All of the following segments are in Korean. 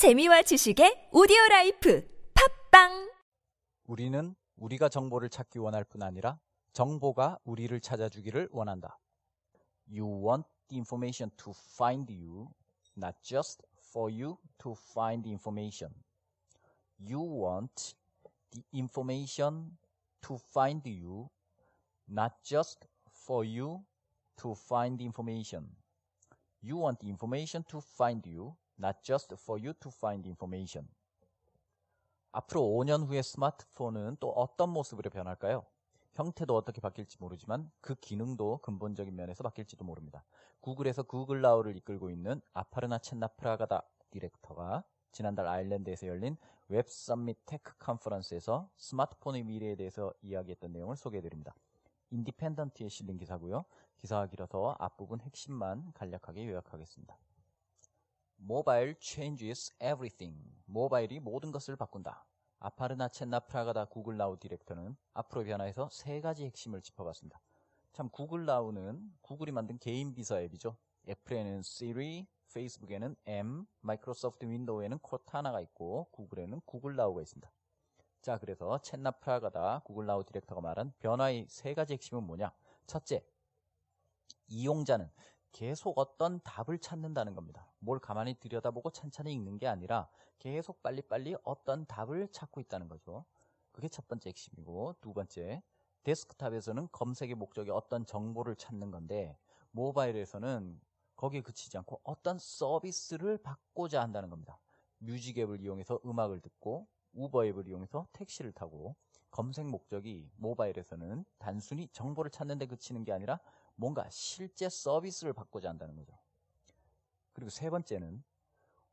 재미와 지식의 오디오 라이프 팝빵 우리는 우리가 정보를 찾기 원할 뿐 아니라 정보가 우리를 찾아주기를 원한다. You want the information to find you, not just for you to find information. You want the information to find you, not just for you to find information. You want the information to find you, not just for you to find information. 앞으로 5년 후의 스마트폰은 또 어떤 모습으로 변할까요? 형태도 어떻게 바뀔지 모르지만 그 기능도 근본적인 면에서 바뀔지도 모릅니다. 구글에서 구글 나우를 이끌고 있는 아파르나 첸나프라가다 디렉터가 지난달 아일랜드에서 열린 웹 서밋 tech 컨퍼런스에서 스마트폰의 미래에 대해서 이야기했던 내용을 소개해드립니다. 인디펜던트에 실린 기사고요. 기사가 길어서 앞부분 핵심만 간략하게 요약하겠습니다. Mobile changes everything. 모바일이 모든 것을 바꾼다. 아파르나 첸나 프라가다 구글 나우 디렉터는 앞으로 변화에서 세 가지 핵심을 짚어봤습니다. 참 구글 나우는 구글이 만든 개인 비서 앱이죠. 애플에는 Siri, 페이스북에는 M, 마이크로소프트 윈도우에는 코타나가 있고 구글에는 구글 나우가 있습니다. 자, 그래서 첸나 프라가다 구글 나우 디렉터가 말한 변화의 세 가지 핵심은 뭐냐? 첫째, 이용자는 계속 어떤 답을 찾는다는 겁니다. 뭘 가만히 들여다보고 찬찬히 읽는 게 아니라 계속 빨리빨리 어떤 답을 찾고 있다는 거죠. 그게 첫 번째 핵심이고 두 번째 데스크탑에서는 검색의 목적이 어떤 정보를 찾는 건데 모바일에서는 거기에 그치지 않고 어떤 서비스를 받고자 한다는 겁니다. 뮤직 앱을 이용해서 음악을 듣고 우버 앱을 이용해서 택시를 타고 검색 목적이 모바일에서는 단순히 정보를 찾는 데 그치는 게 아니라 뭔가 실제 서비스를 받고자 한다는 거죠. 그리고 세 번째는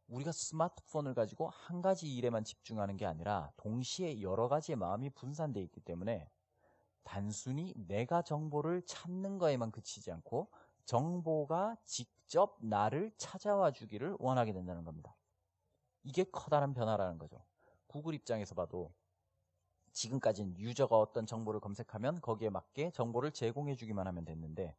우리가 스마트폰을 가지고 한 가지 일에만 집중하는 게 아니라 동시에 여러 가지의 마음이 분산되어 있기 때문에 단순히 내가 정보를 찾는 거에만 그치지 않고 정보가 직접 나를 찾아와 주기를 원하게 된다는 겁니다. 이게 커다란 변화라는 거죠. 구글 입장에서 봐도 지금까지는 유저가 어떤 정보를 검색하면 거기에 맞게 정보를 제공해 주기만 하면 됐는데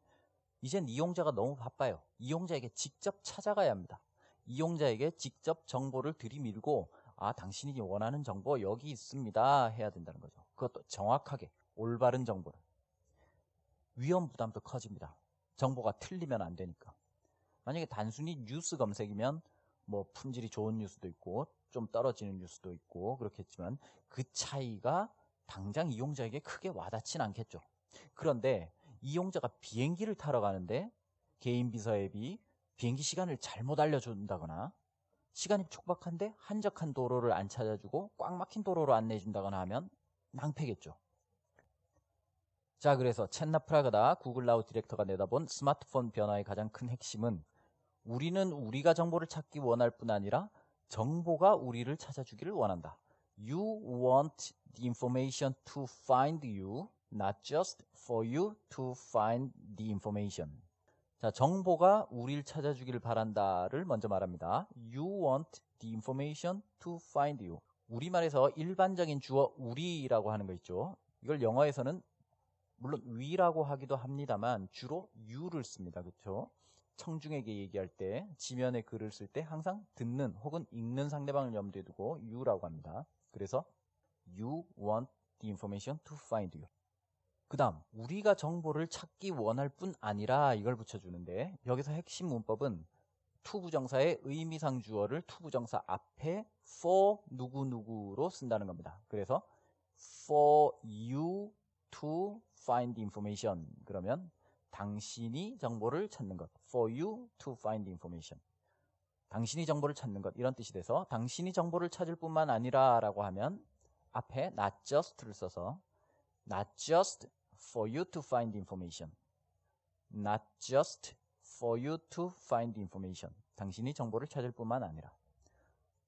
이젠 이용자가 너무 바빠요. 이용자에게 직접 찾아가야 합니다. 이용자에게 직접 정보를 들이밀고 아 당신이 원하는 정보 여기 있습니다 해야 된다는 거죠. 그것도 정확하게 올바른 정보를. 위험 부담도 커집니다. 정보가 틀리면 안 되니까. 만약에 단순히 뉴스 검색이면 뭐 품질이 좋은 뉴스도 있고 좀 떨어지는 뉴스도 있고 그렇겠지만 그 차이가 당장 이용자에게 크게 와닿진 않겠죠. 그런데 이용자가 비행기를 타러 가는데 개인 비서 앱이 비행기 시간을 잘못 알려준다거나 시간이 촉박한데 한적한 도로를 안 찾아주고 꽉 막힌 도로로 안내해준다거나 하면 낭패겠죠. 자, 그래서 챗나 프라가다 구글 나우 디렉터가 내다본 스마트폰 변화의 가장 큰 핵심은 우리는 우리가 정보를 찾기 원할 뿐 아니라 정보가 우리를 찾아주기를 원한다. You want the information to find you, not just for you to find the information. 자, 정보가 우리를 찾아주기를 바란다를 먼저 말합니다. You want the information to find you. 우리말에서 일반적인 주어 우리라고 하는 거 있죠. 이걸 영어에서는 물론 위라고 하기도 합니다만 주로 you를 씁니다. 그렇죠? 청중에게 얘기할 때 지면에 글을 쓸 때 항상 듣는 혹은 읽는 상대방을 염두에 두고 you라고 합니다. 그래서 you want the information to find you. 그 다음 우리가 정보를 찾기 원할 뿐 아니라 이걸 붙여주는데 여기서 핵심 문법은 to부정사의 의미상 주어를 to부정사 앞에 for 누구누구로 쓴다는 겁니다. 그래서 for you to find information 그러면 당신이 정보를 찾는 것 for you to find information 당신이 정보를 찾는 것 이런 뜻이 돼서 당신이 정보를 찾을 뿐만 아니라 라고 하면 앞에 not just를 써서 not just for you to find information not just for you to find information 당신이 정보를 찾을 뿐만 아니라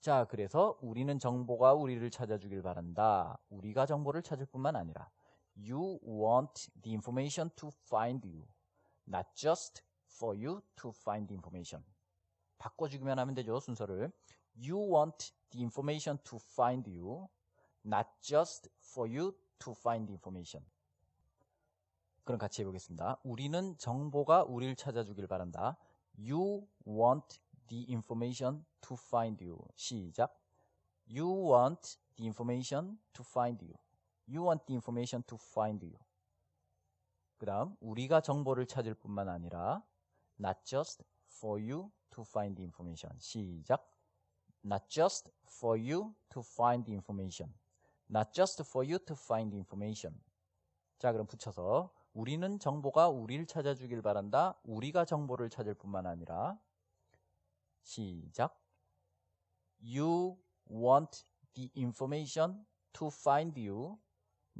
자 그래서 우리는 정보가 우리를 찾아주길 바란다 우리가 정보를 찾을 뿐만 아니라 You want the information to find you, not just for you to find the information. 바꿔주기만 하면 되죠, 순서를. You want the information to find you, not just for you to find the information. 그럼 같이 해보겠습니다. 우리는 정보가 우리를 찾아주길 바란다. You want the information to find you. 시작. You want the information to find you. You want the information to find you. 그 다음, 우리가 정보를 찾을 뿐만 아니라 not just for you to find the information. 시작. Not just for you to find the information. Not just for you to find the information. 자, 그럼 붙여서 우리는 정보가 우리를 찾아주길 바란다. 우리가 정보를 찾을 뿐만 아니라 시작. You want the information to find you,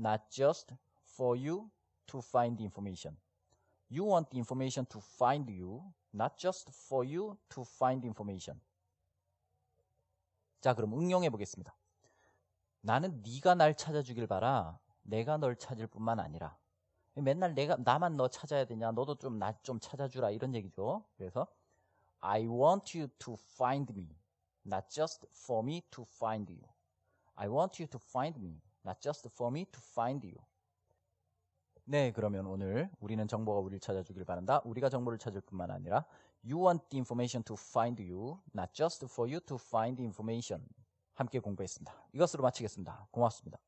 not just for you to find the information. You want the information to find you, not just for you to find information. 자, 그럼 응용해 보겠습니다. 나는 네가 날 찾아주길 바라. 내가 널 찾을 뿐만 아니라 맨날 내가 나만 너 찾아야 되냐? 너도 좀 나 좀 찾아주라 이런 얘기죠. 그래서 I want you to find me, not just for me to find you. I want you to find me, not just for me to find you. 네, 그러면 오늘 우리는 정보가 우리를 찾아주길 바란다. 우리가 정보를 찾을 뿐만 아니라 You want the information to find you, not just for you to find the information. 함께 공부했습니다. 이것으로 마치겠습니다. 고맙습니다.